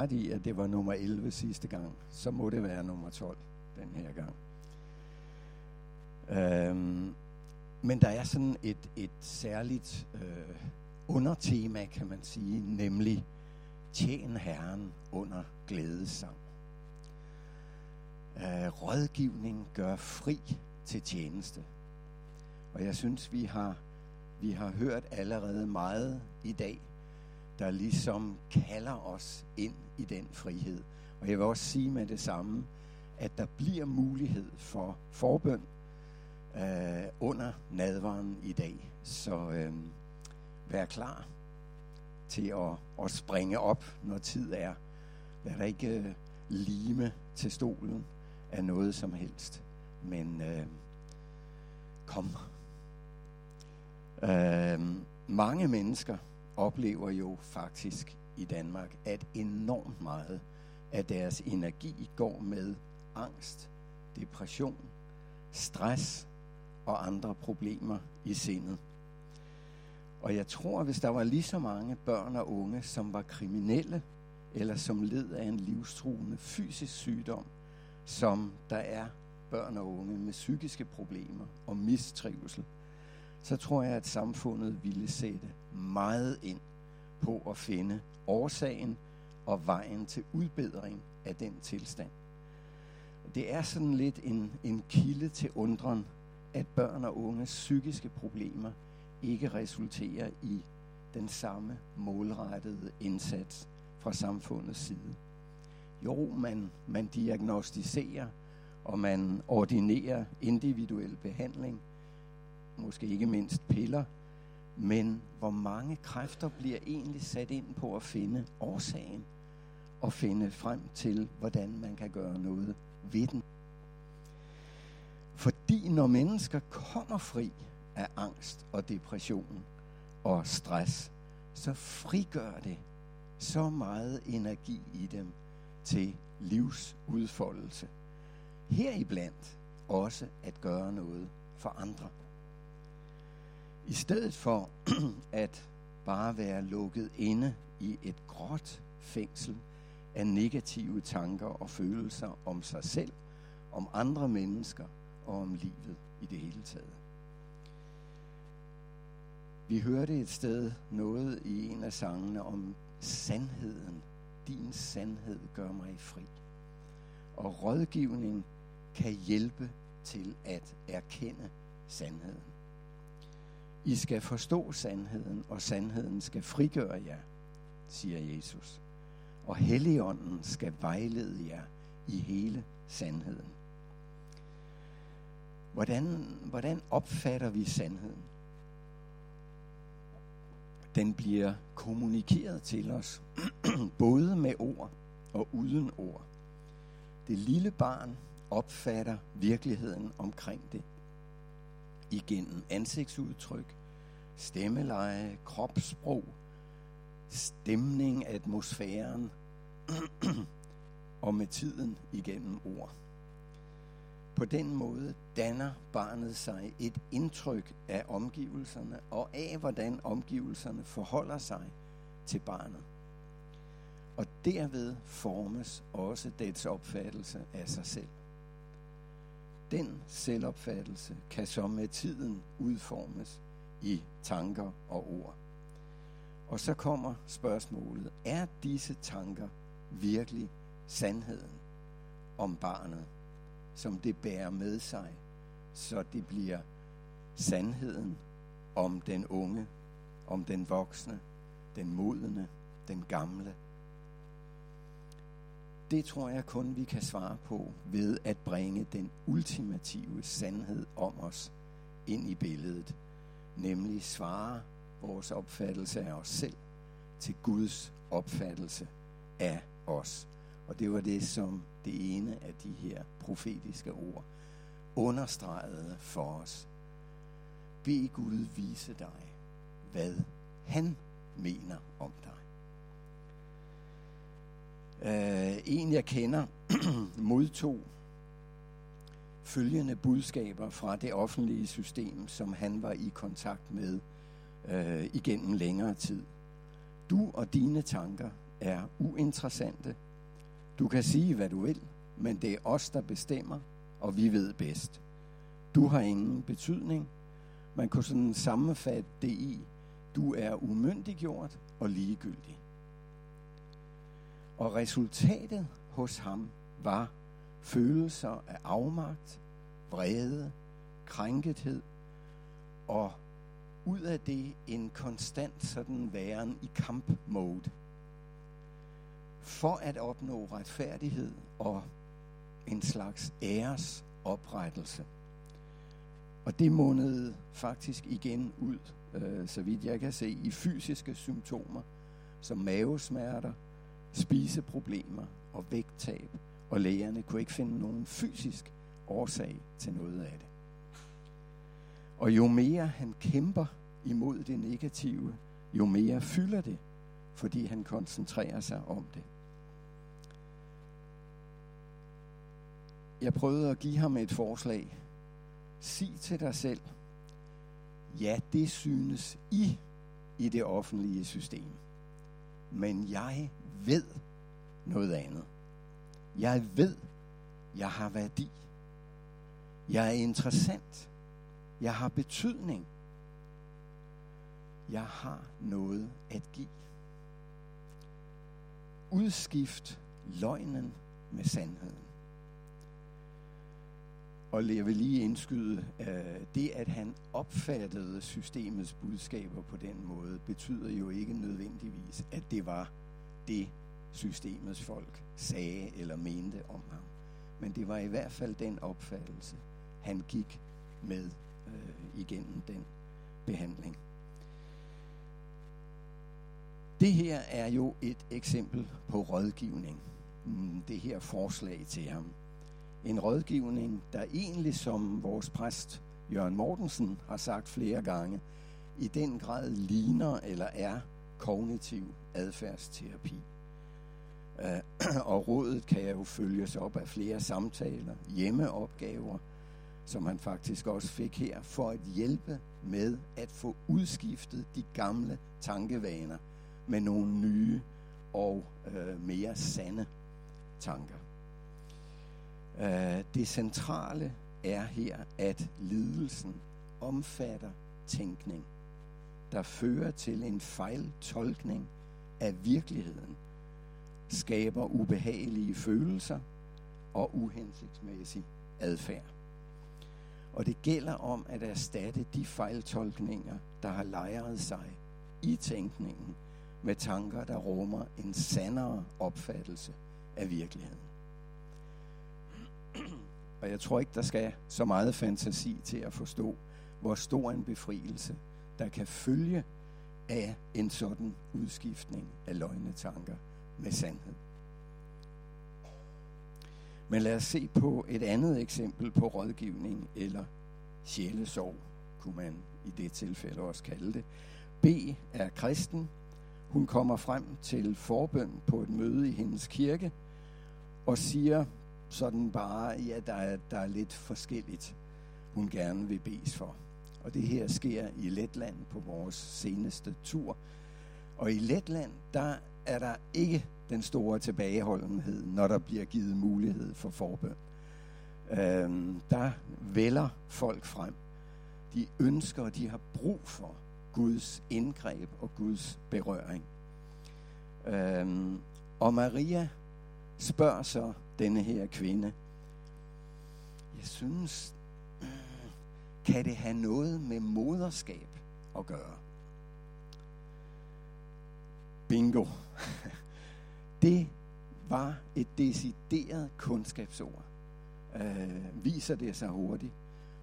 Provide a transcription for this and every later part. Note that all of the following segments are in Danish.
ret i, at det var nummer 11 sidste gang, så må det være nummer 12 den her gang. Øhm, men der er sådan et, et særligt øh, undertema, kan man sige, nemlig tjen Herren under glædesang. Øh, rådgivning gør fri til tjeneste. Og jeg synes, vi har, vi har hørt allerede meget i dag, der ligesom kalder os ind i den frihed. Og jeg vil også sige med det samme, at der bliver mulighed for forbøn øh, under nadvaren i dag. Så øh, vær klar til at, at springe op, når tid er. Lad dig ikke øh, lime til stolen af noget som helst, men øh, kom. Øh, mange mennesker oplever jo faktisk i Danmark, at enormt meget af deres energi går med angst, depression, stress og andre problemer i sindet. Og jeg tror, hvis der var lige så mange børn og unge, som var kriminelle, eller som led af en livstruende fysisk sygdom, som der er børn og unge med psykiske problemer og mistrivsel, så tror jeg, at samfundet ville sætte meget ind på at finde årsagen og vejen til udbedring af den tilstand. Det er sådan lidt en, en kilde til undren, at børn og unges psykiske problemer ikke resulterer i den samme målrettede indsats fra samfundets side. Jo, man, man diagnostiserer, og man ordinerer individuel behandling, måske ikke mindst piller, men hvor mange kræfter bliver egentlig sat ind på at finde årsagen og finde frem til, hvordan man kan gøre noget ved den. Fordi når mennesker kommer fri af angst og depression og stress, så frigør det så meget energi i dem til livsudfoldelse. Heriblandt også at gøre noget for andre. I stedet for at bare være lukket inde i et gråt fængsel af negative tanker og følelser om sig selv, om andre mennesker og om livet i det hele taget. Vi hørte et sted noget i en af sangene om sandheden. Din sandhed gør mig fri. Og rådgivning kan hjælpe til at erkende sandheden. I skal forstå sandheden, og sandheden skal frigøre jer, siger Jesus. Og Helligånden skal vejlede jer i hele sandheden. Hvordan, hvordan opfatter vi sandheden? Den bliver kommunikeret til os, både med ord og uden ord. Det lille barn opfatter virkeligheden omkring det igennem ansigtsudtryk, stemmeleje, kropssprog, stemning, atmosfæren og med tiden igennem ord. På den måde danner barnet sig et indtryk af omgivelserne og af, hvordan omgivelserne forholder sig til barnet. Og derved formes også dets opfattelse af sig selv. Den selvopfattelse kan så med tiden udformes i tanker og ord. Og så kommer spørgsmålet, er disse tanker virkelig sandheden om barnet, som det bærer med sig, så det bliver sandheden om den unge, om den voksne, den modne, den gamle, det tror jeg kun, vi kan svare på ved at bringe den ultimative sandhed om os ind i billedet. Nemlig svare vores opfattelse af os selv til Guds opfattelse af os. Og det var det, som det ene af de her profetiske ord understregede for os. Bed Gud vise dig, hvad han mener om dig. Øh, en, jeg kender, modtog følgende budskaber fra det offentlige system, som han var i kontakt med øh, igennem længere tid. Du og dine tanker er uinteressante. Du kan sige, hvad du vil, men det er os, der bestemmer, og vi ved bedst. Du har ingen betydning. Man kunne sådan sammenfatte det i, du er umyndiggjort og ligegyldig. Og resultatet hos ham var følelser af afmagt, vrede, krænkethed og ud af det en konstant sådan væren i kampmode. For at opnå retfærdighed og en slags æres oprettelse. Og det månede faktisk igen ud, øh, så vidt jeg kan se, i fysiske symptomer, som mavesmerter, spiseproblemer og vægttab. Og lægerne kunne ikke finde nogen fysisk årsag til noget af det. Og jo mere han kæmper imod det negative, jo mere fylder det, fordi han koncentrerer sig om det. Jeg prøvede at give ham et forslag. Sig til dig selv, ja, det synes I i det offentlige system. Men jeg ved noget andet. Jeg ved, jeg har værdi. Jeg er interessant. Jeg har betydning. Jeg har noget at give. Udskift løgnen med sandheden. Og jeg vil lige indskyde, øh, det at han opfattede systemets budskaber på den måde, betyder jo ikke nødvendigvis, at det var det, systemets folk sagde eller mente om ham. Men det var i hvert fald den opfattelse, han gik med øh, igennem den behandling. Det her er jo et eksempel på rådgivning. Mm, det her forslag til ham. En rådgivning, der egentlig, som vores præst Jørgen Mortensen har sagt flere gange, i den grad ligner eller er kognitiv adfærdsterapi. Øh, og rådet kan jo følges op af flere samtaler, hjemmeopgaver, som han faktisk også fik her, for at hjælpe med at få udskiftet de gamle tankevaner med nogle nye og øh, mere sande tanker. Øh, det centrale er her, at lidelsen omfatter tænkning, der fører til en fejltolkning af virkeligheden, skaber ubehagelige følelser og uhensigtsmæssig adfærd. Og det gælder om at erstatte de fejltolkninger, der har lejret sig i tænkningen, med tanker, der rummer en sandere opfattelse af virkeligheden. Og jeg tror ikke, der skal så meget fantasi til at forstå, hvor stor en befrielse, der kan følge af en sådan udskiftning af løgnetanker med sandhed. Men lad os se på et andet eksempel på rådgivning eller sjælesorg, kunne man i det tilfælde også kalde det. B er kristen. Hun kommer frem til forbøn på et møde i hendes kirke og siger sådan bare, ja, der er, der er lidt forskelligt, hun gerne vil bes for. Og det her sker i Letland på vores seneste tur. Og i Letland, der er der ikke den store tilbageholdenhed, når der bliver givet mulighed for forbøn. Øhm, der vælger folk frem. De ønsker, og de har brug for Guds indgreb og Guds berøring. Øhm, og Maria spørger så denne her kvinde, jeg synes, kan det have noget med moderskab at gøre? Bingo. Det var et decideret kundskabsord. Øh, viser det sig hurtigt.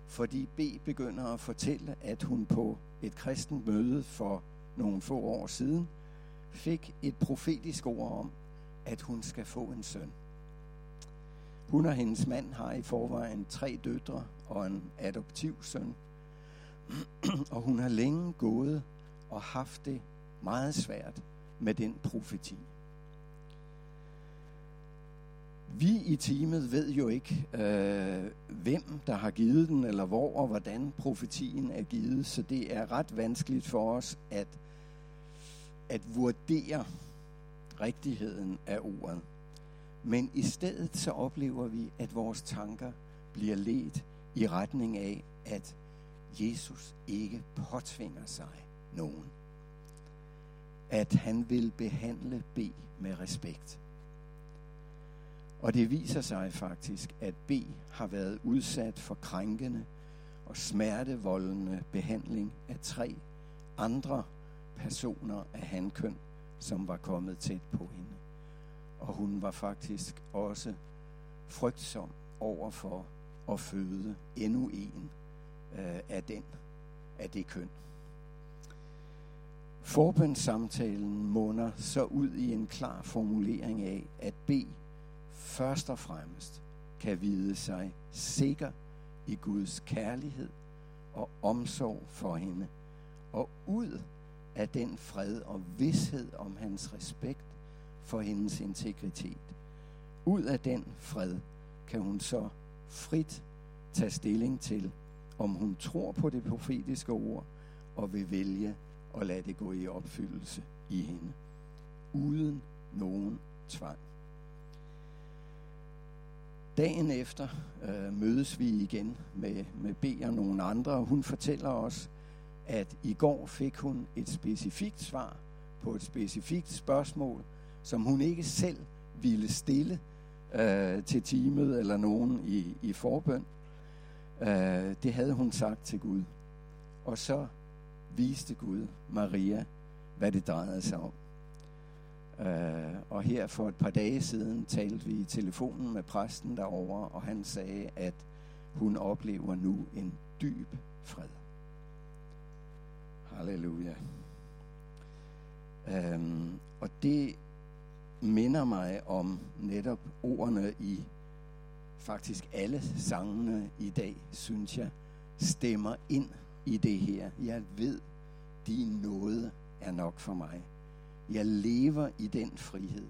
Fordi B begynder at fortælle, at hun på et kristent møde for nogle få år siden fik et profetisk ord om, at hun skal få en søn. Hun og hendes mand har i forvejen tre døtre og en adoptiv søn. og hun har længe gået og haft det meget svært med den profeti. Vi i teamet ved jo ikke, øh, hvem der har givet den, eller hvor og hvordan profetien er givet, så det er ret vanskeligt for os at, at vurdere, rigtigheden af ordet. Men i stedet så oplever vi, at vores tanker bliver ledt i retning af, at Jesus ikke påtvinger sig nogen. At han vil behandle B med respekt. Og det viser sig faktisk, at B har været udsat for krænkende og smertevoldende behandling af tre andre personer af hankøn, som var kommet tæt på hende. Og hun var faktisk også frygtsom over for at føde endnu en øh, af den, af det køn. Forbundssamtalen munder så ud i en klar formulering af, at B først og fremmest kan vide sig sikker i Guds kærlighed og omsorg for hende, og ud af den fred og vidshed om hans respekt for hendes integritet. Ud af den fred kan hun så frit tage stilling til, om hun tror på det profetiske ord og vil vælge at lade det gå i opfyldelse i hende, uden nogen tvang. Dagen efter øh, mødes vi igen med, med B og nogle andre, og hun fortæller os, at i går fik hun et specifikt svar på et specifikt spørgsmål, som hun ikke selv ville stille øh, til teamet eller nogen i, i forbøn. Øh, det havde hun sagt til Gud. Og så viste Gud Maria, hvad det drejede sig om. Øh, og her for et par dage siden talte vi i telefonen med præsten derovre, og han sagde, at hun oplever nu en dyb fred. Halleluja. Øhm, og det minder mig om netop ordene i faktisk alle sangene i dag, synes jeg, stemmer ind i det her. Jeg ved, din nåde er nok for mig. Jeg lever i den frihed.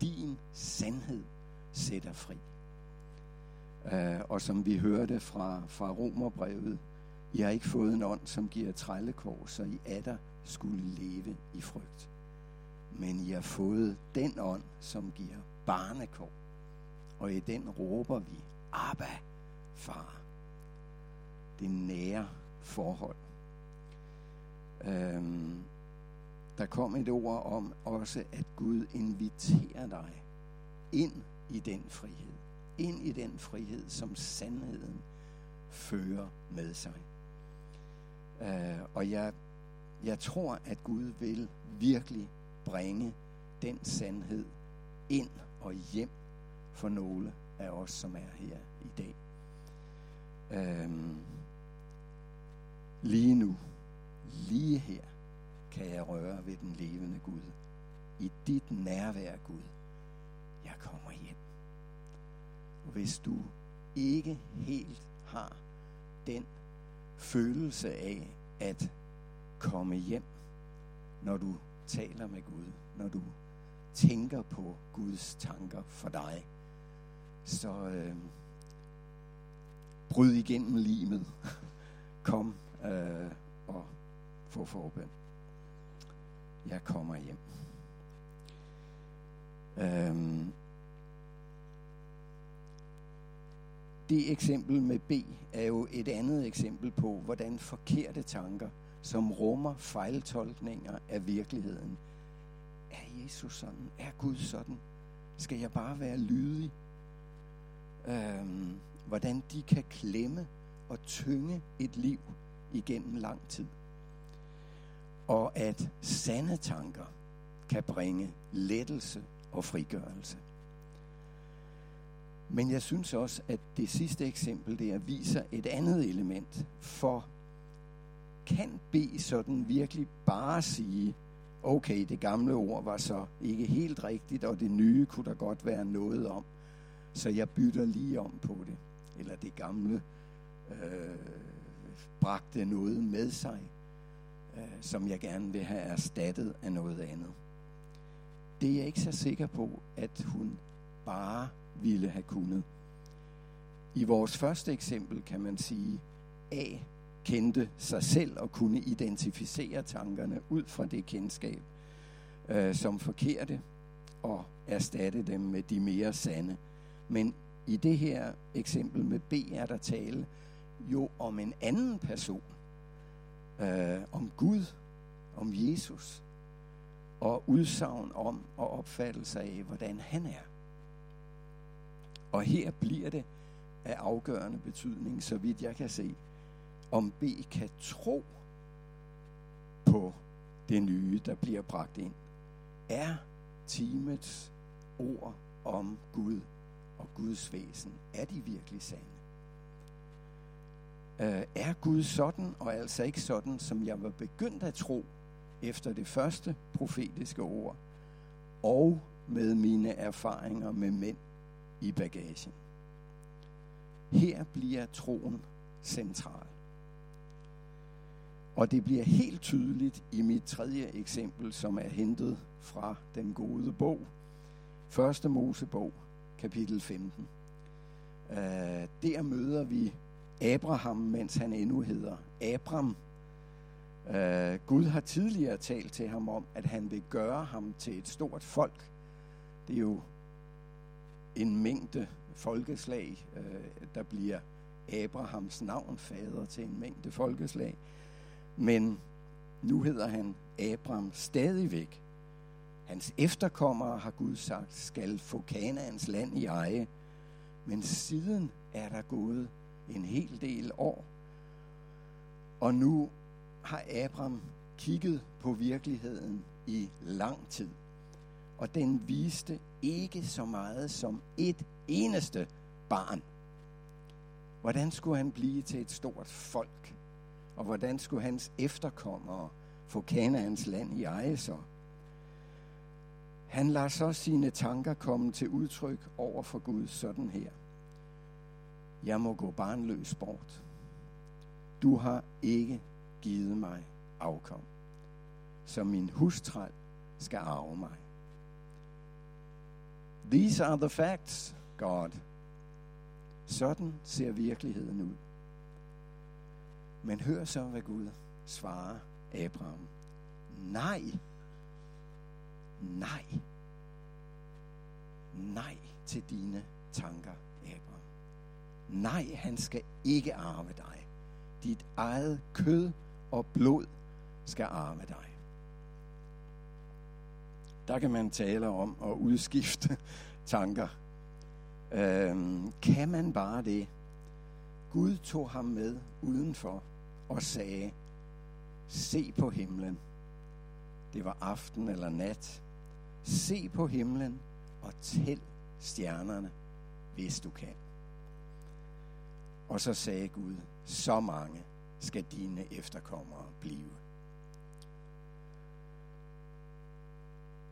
Din sandhed sætter fri. Uh, og som vi hørte fra, fra Romerbrevet, I har ikke fået en ånd, som giver trællekår, så I atter skulle leve i frygt. Men I har fået den ånd, som giver barnekår. Og i den råber vi, Abba, far. Det nære forhold. Øhm, der kom et ord om også, at Gud inviterer dig ind i den frihed. Ind i den frihed, som sandheden fører med sig. Øh, og jeg, jeg tror, at Gud vil virkelig bringe den sandhed ind og hjem for nogle af os, som er her i dag. Øhm, lige nu, lige her, kan jeg røre ved den levende Gud. I dit nærvær, Gud. Jeg kommer hjem. Og hvis du ikke helt har den følelse af at komme hjem, når du taler med Gud, når du tænker på Guds tanker for dig, så øh, bryd igennem limet. Kom øh, og få forbøn jeg kommer hjem. Øhm, det eksempel med B er jo et andet eksempel på, hvordan forkerte tanker, som rummer fejltolkninger af virkeligheden. Er Jesus sådan? Er Gud sådan? Skal jeg bare være lydig? Øhm, hvordan de kan klemme og tynge et liv igennem lang tid og at sande tanker kan bringe lettelse og frigørelse. Men jeg synes også, at det sidste eksempel der viser et andet element. For kan bede sådan virkelig bare sige, okay, det gamle ord var så ikke helt rigtigt, og det nye kunne der godt være noget om, så jeg bytter lige om på det. Eller det gamle øh, bragte noget med sig, øh, som jeg gerne vil have erstattet af noget andet. Det er jeg ikke så sikker på, at hun bare ville have kunnet. I vores første eksempel kan man sige, A kendte sig selv og kunne identificere tankerne ud fra det kendskab øh, som forkerte. og erstatte dem med de mere sande. Men i det her eksempel med B er der tale jo om en anden person. Øh, om Gud, om Jesus. Og udsagn om og opfattelse af, hvordan han er. Og her bliver det af afgørende betydning, så vidt jeg kan se, om vi kan tro på det nye, der bliver bragt ind. Er timets ord om Gud og Guds væsen, er de virkelig sande? Øh, er Gud sådan, og altså ikke sådan, som jeg var begyndt at tro efter det første profetiske ord, og med mine erfaringer med mænd i bagagen? Her bliver troen central. Og det bliver helt tydeligt i mit tredje eksempel, som er hentet fra den gode bog. Første Mosebog, kapitel 15. Uh, øh, der møder vi Abraham, mens han endnu hedder Abram. Uh, Gud har tidligere talt til ham om, at han vil gøre ham til et stort folk. Det er jo en mængde folkeslag, uh, der bliver Abrahams navn fader til en mængde folkeslag. Men nu hedder han Abram stadigvæk. Hans efterkommere, har Gud sagt, skal få Kanaans land i eje. Men siden er der gået en hel del år. Og nu har Abram kigget på virkeligheden i lang tid. Og den viste ikke så meget som et eneste barn. Hvordan skulle han blive til et stort folk? Og hvordan skulle hans efterkommere få Kanaans land i eje så? Han lader så sine tanker komme til udtryk over for Gud sådan her. Jeg må gå barnløs bort. Du har ikke givet mig afkom, så min hustræl skal arve mig. These are the facts, God. Sådan ser virkeligheden ud. Men hør så, hvad Gud svarer Abraham. Nej. Nej. Nej til dine tanker, Abraham. Nej, han skal ikke arve dig. Dit eget kød og blod skal arve dig. Der kan man tale om at udskifte tanker. Øhm, kan man bare det? Gud tog ham med udenfor og sagde, se på himlen. Det var aften eller nat. Se på himlen og tæl stjernerne, hvis du kan. Og så sagde Gud, så mange skal dine efterkommere blive.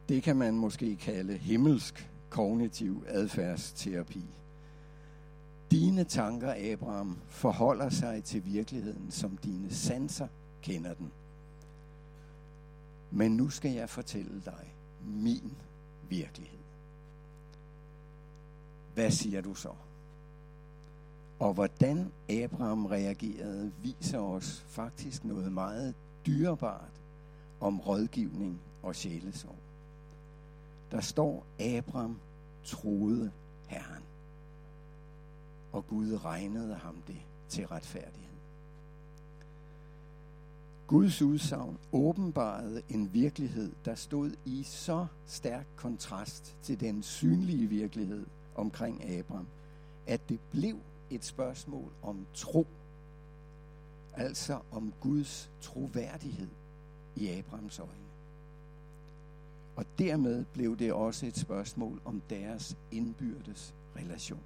Det kan man måske kalde himmelsk kognitiv adfærdsterapi. Dine tanker, Abraham, forholder sig til virkeligheden, som dine sanser kender den. Men nu skal jeg fortælle dig min virkelighed. Hvad siger du så? Og hvordan Abraham reagerede, viser os faktisk noget meget dyrebart om rådgivning og sjælesorg. Der står, Abraham troede Herren og Gud regnede ham det til retfærdighed. Guds udsagn åbenbarede en virkelighed, der stod i så stærk kontrast til den synlige virkelighed omkring Abraham, at det blev et spørgsmål om tro. Altså om Guds troværdighed i Abrahams øjne. Og dermed blev det også et spørgsmål om deres indbyrdes relation.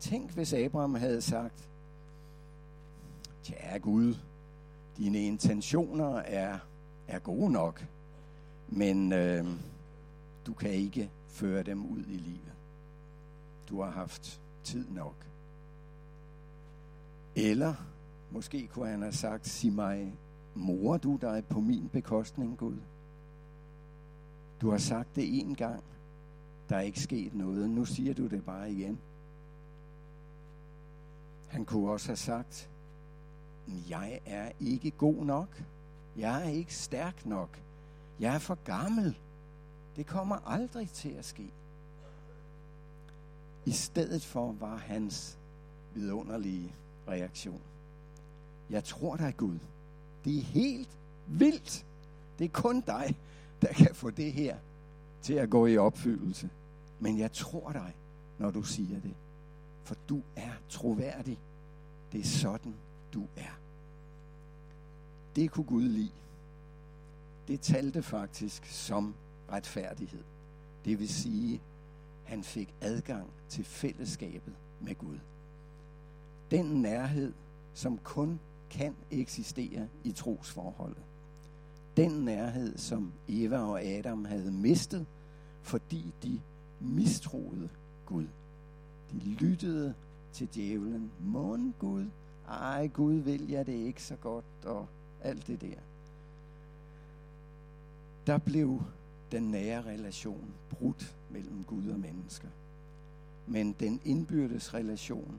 Tænk, hvis Abraham havde sagt, Tja, Gud, dine intentioner er, er gode nok, men øh, du kan ikke føre dem ud i livet. Du har haft tid nok. Eller måske kunne han have sagt, sig mig, morer du dig på min bekostning, Gud? Du har sagt det en gang, der er ikke sket noget, nu siger du det bare igen. Han kunne også have sagt, jeg er ikke god nok. Jeg er ikke stærk nok. Jeg er for gammel. Det kommer aldrig til at ske. I stedet for var hans vidunderlige reaktion. Jeg tror dig, Gud. Det er helt vildt. Det er kun dig, der kan få det her til at gå i opfyldelse. Men jeg tror dig, når du siger det. For du er troværdig. Det er sådan, du er. Det kunne Gud lide. Det talte faktisk som retfærdighed. Det vil sige, han fik adgang til fællesskabet med Gud. Den nærhed, som kun kan eksistere i trosforholdet. Den nærhed, som Eva og Adam havde mistet, fordi de mistroede Gud. De lyttede til djævlen. Mån Gud, ej Gud vil jeg det ikke så godt, og alt det der. Der blev den nære relation brudt mellem Gud og mennesker. Men den indbyrdes relation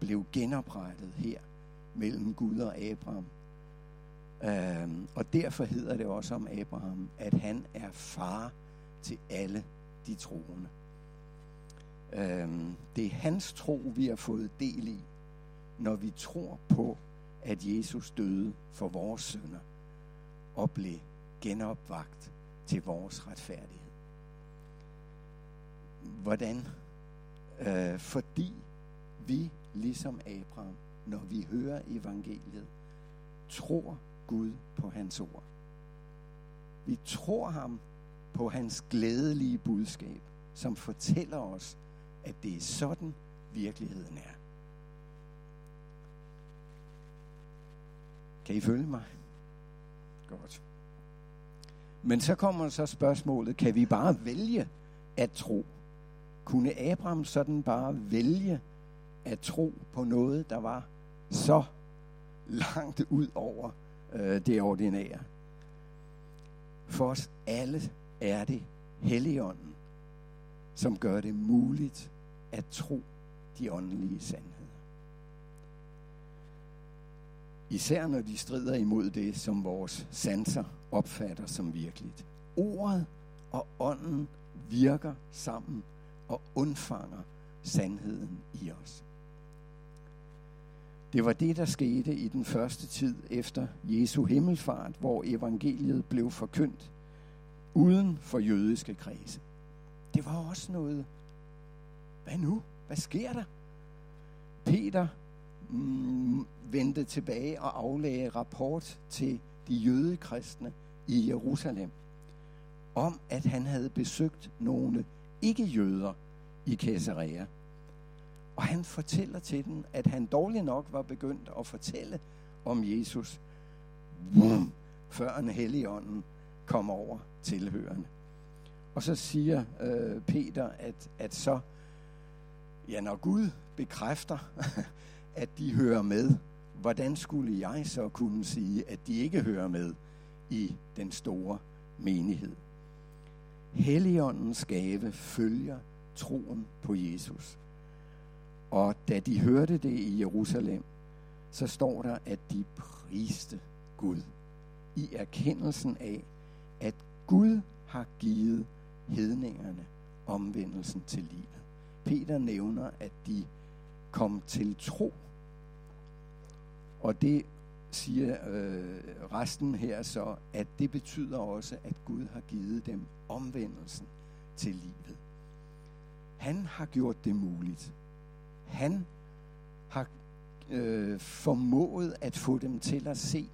blev genoprettet her mellem Gud og Abraham. Øhm, og derfor hedder det også om Abraham, at han er far til alle de troende. Øhm, det er hans tro, vi har fået del i, når vi tror på, at Jesus døde for vores sønder og blev genopvagt til vores retfærdighed. Hvordan? Øh, fordi vi, ligesom Abraham, når vi hører evangeliet, tror Gud på hans ord. Vi tror ham på hans glædelige budskab, som fortæller os, at det er sådan, virkeligheden er. Kan I følge mig? Godt. Men så kommer så spørgsmålet, kan vi bare vælge at tro? Kunne Abraham sådan bare vælge at tro på noget, der var så langt ud over øh, det ordinære? For os alle er det Helligånden, som gør det muligt at tro de åndelige sandheder. Især når de strider imod det, som vores sanser opfatter som virkeligt. Ordet og ånden virker sammen og undfanger sandheden i os. Det var det, der skete i den første tid efter Jesu himmelfart, hvor evangeliet blev forkyndt uden for jødiske kredse. Det var også noget. Hvad nu? Hvad sker der? Peter mm, vendte tilbage og aflagde rapport til de jødekristne i Jerusalem om, at han havde besøgt nogle ikke-jøder i Caesarea. Og han fortæller til dem, at han dårligt nok var begyndt at fortælle om Jesus, Vum, før en helligånden kom over tilhørende. Og så siger øh, Peter, at, at så, ja, når Gud bekræfter, at de hører med, hvordan skulle jeg så kunne sige, at de ikke hører med i den store menighed? Helligåndens gave følger troen på Jesus. Og da de hørte det i Jerusalem, så står der, at de priste Gud i erkendelsen af, at Gud har givet hedningerne omvendelsen til livet. Peter nævner, at de kom til tro. Og det siger øh, resten her så, at det betyder også, at Gud har givet dem omvendelsen til livet. Han har gjort det muligt. Han har øh, formået at få dem til at se,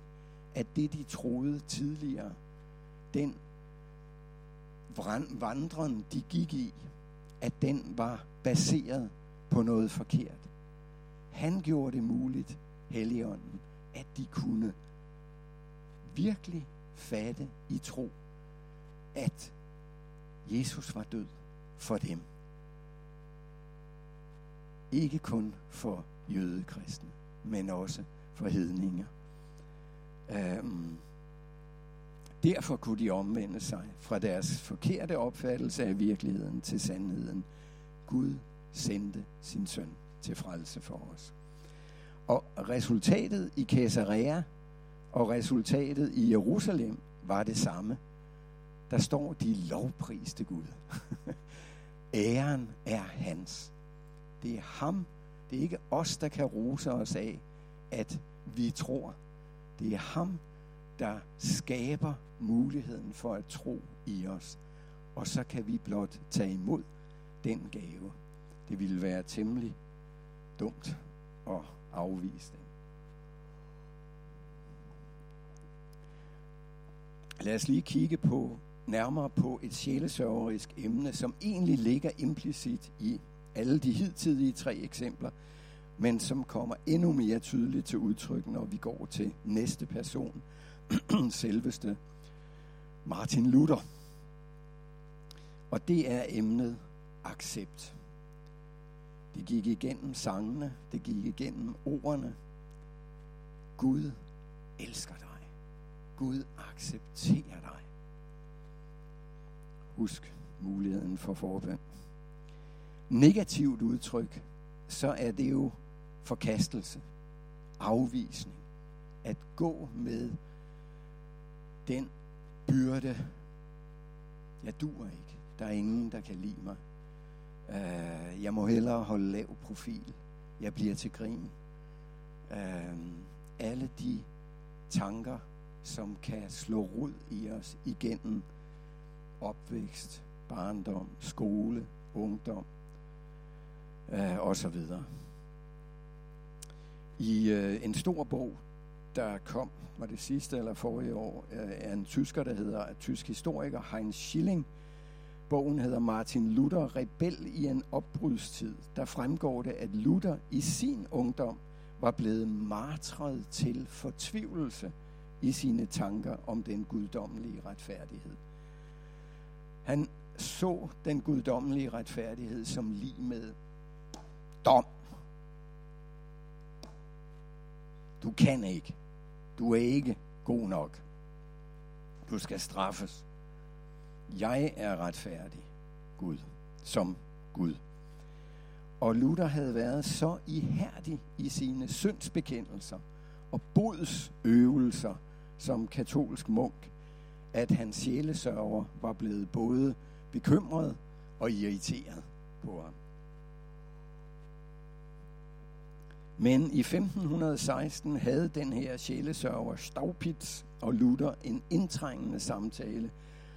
at det de troede tidligere, den vandren de gik i, at den var baseret på noget forkert. Han gjorde det muligt, Helligånden, at de kunne virkelig fatte i tro, at Jesus var død for dem. Ikke kun for jødekristne, men også for hedninger. Um, derfor kunne de omvende sig fra deres forkerte opfattelse af virkeligheden til sandheden. Gud sendte sin søn til frelse for os. Og resultatet i Caesarea og resultatet i Jerusalem var det samme. der står, de lovpriste Gud. Æren er hans. Det er ham. Det er ikke os, der kan rose os af, at vi tror. Det er ham, der skaber muligheden for at tro i os. Og så kan vi blot tage imod den gave. Det ville være temmelig dumt at afvise den. Lad os lige kigge på nærmere på et sjælesørgerisk emne, som egentlig ligger implicit i alle de hidtidige tre eksempler, men som kommer endnu mere tydeligt til udtryk, når vi går til næste person, selveste Martin Luther. Og det er emnet accept. Det gik igennem sangene, det gik igennem ordene. Gud elsker dig. Gud accepterer dig. Husk muligheden for forbøn. Negativt udtryk, så er det jo forkastelse, afvisning, at gå med den byrde, jeg duer ikke. Der er ingen, der kan lide mig. Uh, jeg må hellere holde lav profil. Jeg bliver til grin. Uh, alle de tanker, som kan slå rod i os igennem opvækst, barndom, skole, ungdom uh, og så videre. I uh, en stor bog, der kom, var det sidste eller forrige år, af er en tysker, der hedder, en tysk historiker Heinz Schilling. Bogen hedder Martin Luther, Rebel i en opbrudstid. Der fremgår det, at Luther i sin ungdom var blevet martret til fortvivlelse i sine tanker om den guddommelige retfærdighed. Han så den guddommelige retfærdighed som lige med dom. Du kan ikke. Du er ikke god nok. Du skal straffes. Jeg er retfærdig, Gud, som Gud. Og Luther havde været så ihærdig i sine syndsbekendelser og bodsøvelser som katolsk munk, at hans sjælesørger var blevet både bekymret og irriteret på ham. Men i 1516 havde den her sjælesørger Staupitz og Luther en indtrængende samtale,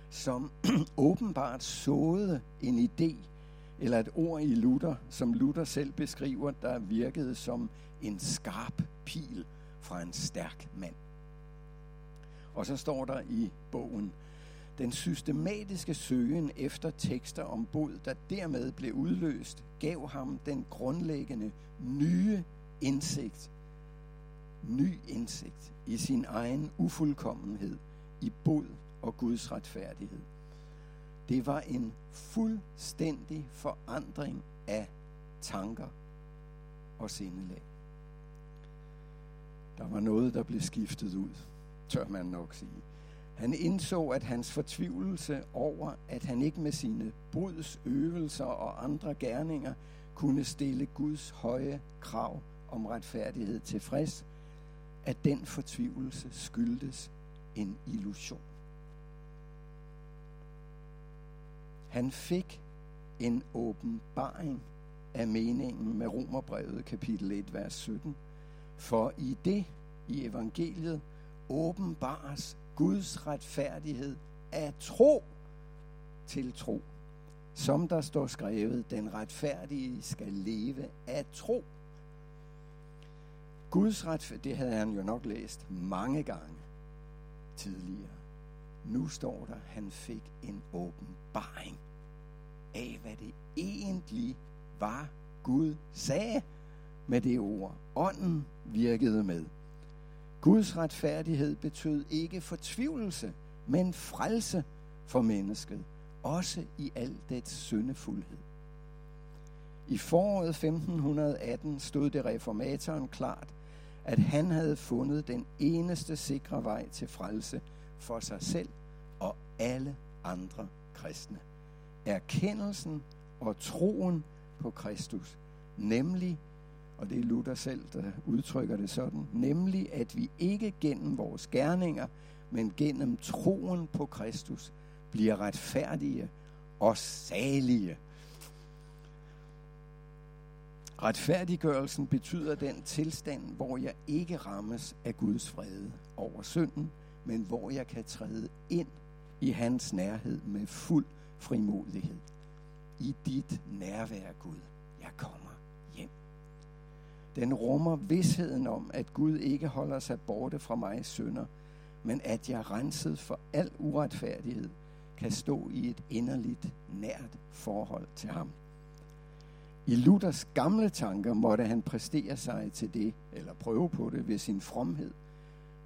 som åbenbart såede en idé eller et ord i Luther, som Luther selv beskriver, der virkede som en skarp pil fra en stærk mand. Og så står der i bogen, den systematiske søgen efter tekster om bod, der dermed blev udløst, gav ham den grundlæggende nye indsigt, ny indsigt i sin egen ufuldkommenhed, i bod og Guds retfærdighed. Det var en fuldstændig forandring af tanker og sindelag. Der var noget, der blev skiftet ud, tør man nok sige. Han indså, at hans fortvivlelse over, at han ikke med sine bruds øvelser og andre gerninger kunne stille Guds høje krav om retfærdighed tilfreds, at den fortvivlelse skyldtes en illusion. Han fik en åbenbaring af meningen med Romerbrevet kapitel 1, vers 17. For i det, i evangeliet, åbenbares Guds retfærdighed af tro til tro. Som der står skrevet, den retfærdige skal leve af tro. Guds retfærdighed, det havde han jo nok læst mange gange tidligere. Nu står der, han fik en åbenbaring af, hvad det egentlig var, Gud sagde med det ord. Ånden virkede med. Guds retfærdighed betød ikke fortvivlelse, men frelse for mennesket, også i al dets syndefuldhed. I foråret 1518 stod det reformatoren klart, at han havde fundet den eneste sikre vej til frelse for sig selv og alle andre kristne. Erkendelsen og troen på Kristus, nemlig, og det er Luther selv, der udtrykker det sådan, nemlig at vi ikke gennem vores gerninger, men gennem troen på Kristus bliver retfærdige og salige. Retfærdiggørelsen betyder den tilstand, hvor jeg ikke rammes af Guds fred over synden, men hvor jeg kan træde ind i hans nærhed med fuld frimodighed. I dit nærvær, Gud, jeg kommer hjem. Den rummer vidsheden om, at Gud ikke holder sig borte fra mig sønder, men at jeg renset for al uretfærdighed kan stå i et inderligt, nært forhold til ham. I Luthers gamle tanker måtte han præstere sig til det, eller prøve på det ved sin fromhed.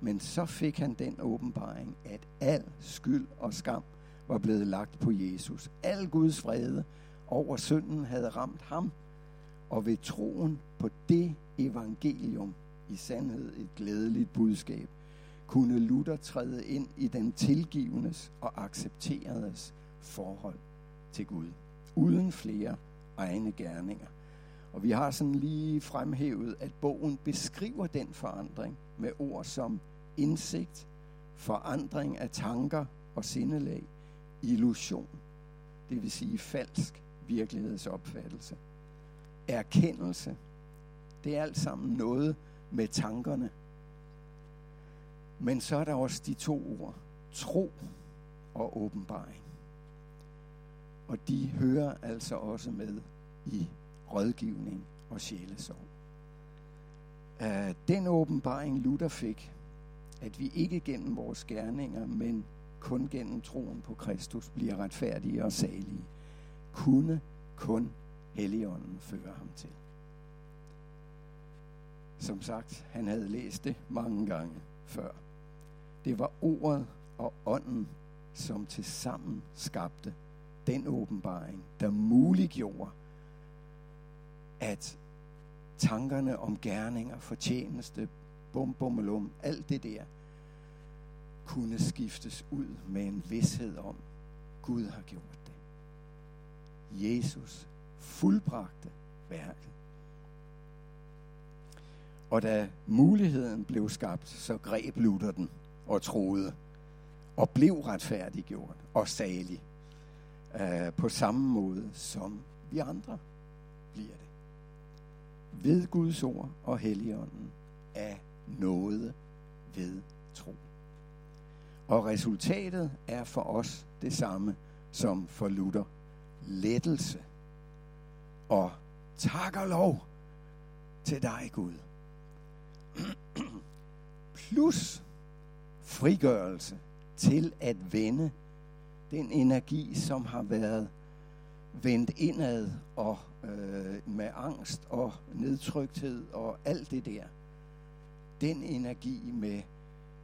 Men så fik han den åbenbaring, at al skyld og skam var blevet lagt på Jesus. Al Guds vrede over synden havde ramt ham, og ved troen på det evangelium, i sandhed et glædeligt budskab, kunne Luther træde ind i den tilgivendes og accepteredes forhold til Gud, uden flere egne gerninger. Og vi har sådan lige fremhævet, at bogen beskriver den forandring med ord som indsigt, forandring af tanker og sindelag, illusion, det vil sige falsk virkelighedsopfattelse, erkendelse, det er alt sammen noget med tankerne. Men så er der også de to ord, tro og åbenbaring. Og de hører altså også med i rådgivning og sjælesorg. Øh, den åbenbaring Luther fik, at vi ikke gennem vores gerninger, men kun gennem troen på Kristus bliver retfærdige og salige, kunne kun Helligånden føre ham til. Som sagt, han havde læst det mange gange før. Det var ordet og ånden, som til sammen skabte den åbenbaring, der muliggjorde, at tankerne om gerninger, fortjeneste, bum, bum, alt det der, kunne skiftes ud med en vidshed om, Gud har gjort det. Jesus fuldbragte værket. Og da muligheden blev skabt, så greb Luther den og troede, og blev retfærdiggjort og salig øh, på samme måde, som vi andre bliver det. Ved Guds ord og Helligånden af noget ved tro. Og resultatet er for os det samme som for Luther. Lettelse og tak og lov til dig, Gud. Plus frigørelse til at vende den energi, som har været vendt indad og øh, med angst og nedtrykthed og alt det der. Den energi med,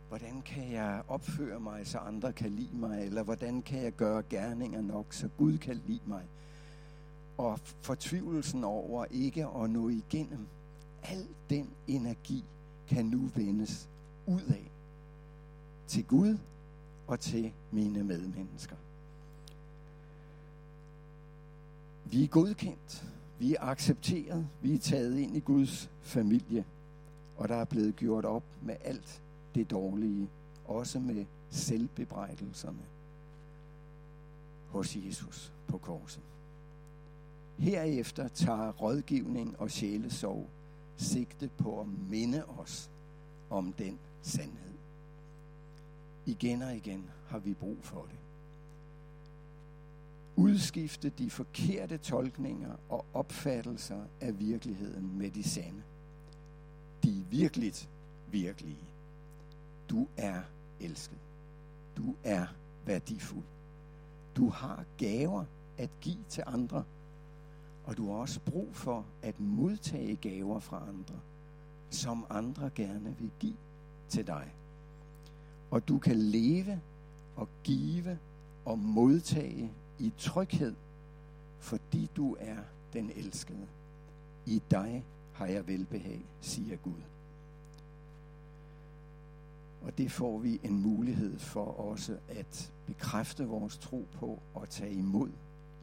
hvordan kan jeg opføre mig, så andre kan lide mig, eller hvordan kan jeg gøre gerninger nok, så Gud kan lide mig. Og fortvivlelsen over ikke at nå igennem, al den energi kan nu vendes ud af til Gud og til mine medmennesker. Vi er godkendt, vi er accepteret, vi er taget ind i Guds familie, og der er blevet gjort op med alt det dårlige, også med selvbebrejdelserne hos Jesus på korset. Herefter tager rådgivning og sjælesorg sigte på at minde os om den sandhed. Igen og igen har vi brug for det. Udskifte de forkerte tolkninger og opfattelser af virkeligheden med de sande. De virkeligt virkelige. Du er elsket. Du er værdifuld. Du har gaver at give til andre, og du har også brug for at modtage gaver fra andre, som andre gerne vil give til dig. Og du kan leve og give og modtage i tryghed, fordi du er den elskede. I dig har jeg velbehag, siger Gud. Og det får vi en mulighed for også at bekræfte vores tro på og tage imod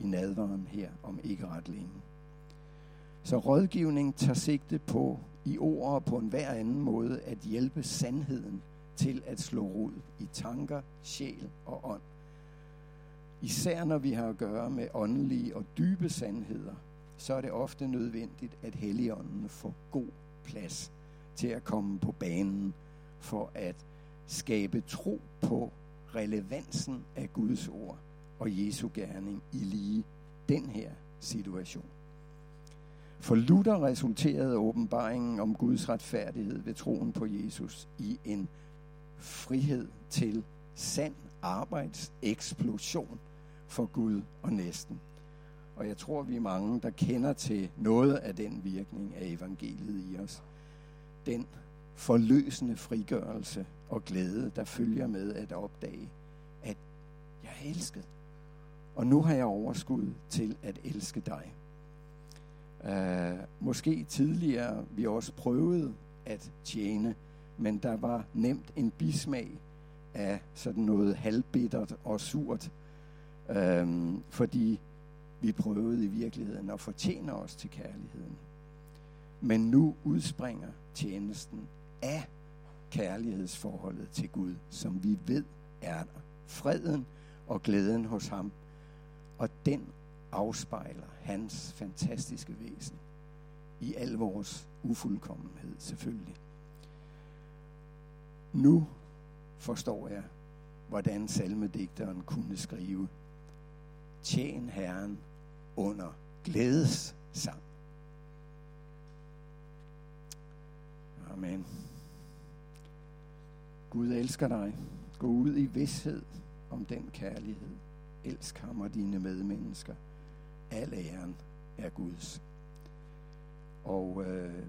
i nadveren her om ikke ret længe. Så rådgivning tager sigte på i ord og på en hver anden måde at hjælpe sandheden til at slå rod i tanker, sjæl og ånd. især når vi har at gøre med åndelige og dybe sandheder, så er det ofte nødvendigt, at Helligånden får god plads til at komme på banen for at skabe tro på relevansen af Guds ord og Jesu gerning i lige den her situation. For Luther resulterede åbenbaringen om Guds retfærdighed ved troen på Jesus i en frihed til sand arbejdseksplosion for Gud og næsten. Og jeg tror, vi er mange, der kender til noget af den virkning af evangeliet i os. Den forløsende frigørelse og glæde, der følger med at opdage, at jeg er elsket. Og nu har jeg overskud til at elske dig. Uh, måske tidligere vi også prøvede at tjene, men der var nemt en bismag af sådan noget halvbittert og surt, øhm, fordi vi prøvede i virkeligheden at fortjene os til kærligheden. Men nu udspringer tjenesten af kærlighedsforholdet til Gud, som vi ved er der. Freden og glæden hos ham. Og den afspejler hans fantastiske væsen i al vores ufuldkommenhed selvfølgelig. Nu forstår jeg, hvordan salmedigteren kunne skrive Tjen Herren under glædes sang. Amen. Gud elsker dig. Gå ud i vidshed om den kærlighed. Elsk ham og dine medmennesker. Al æren er Guds. Og øh,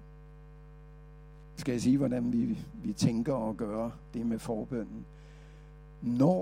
skal jeg sige, hvordan vi, vi tænker og gør det med forbønden. Når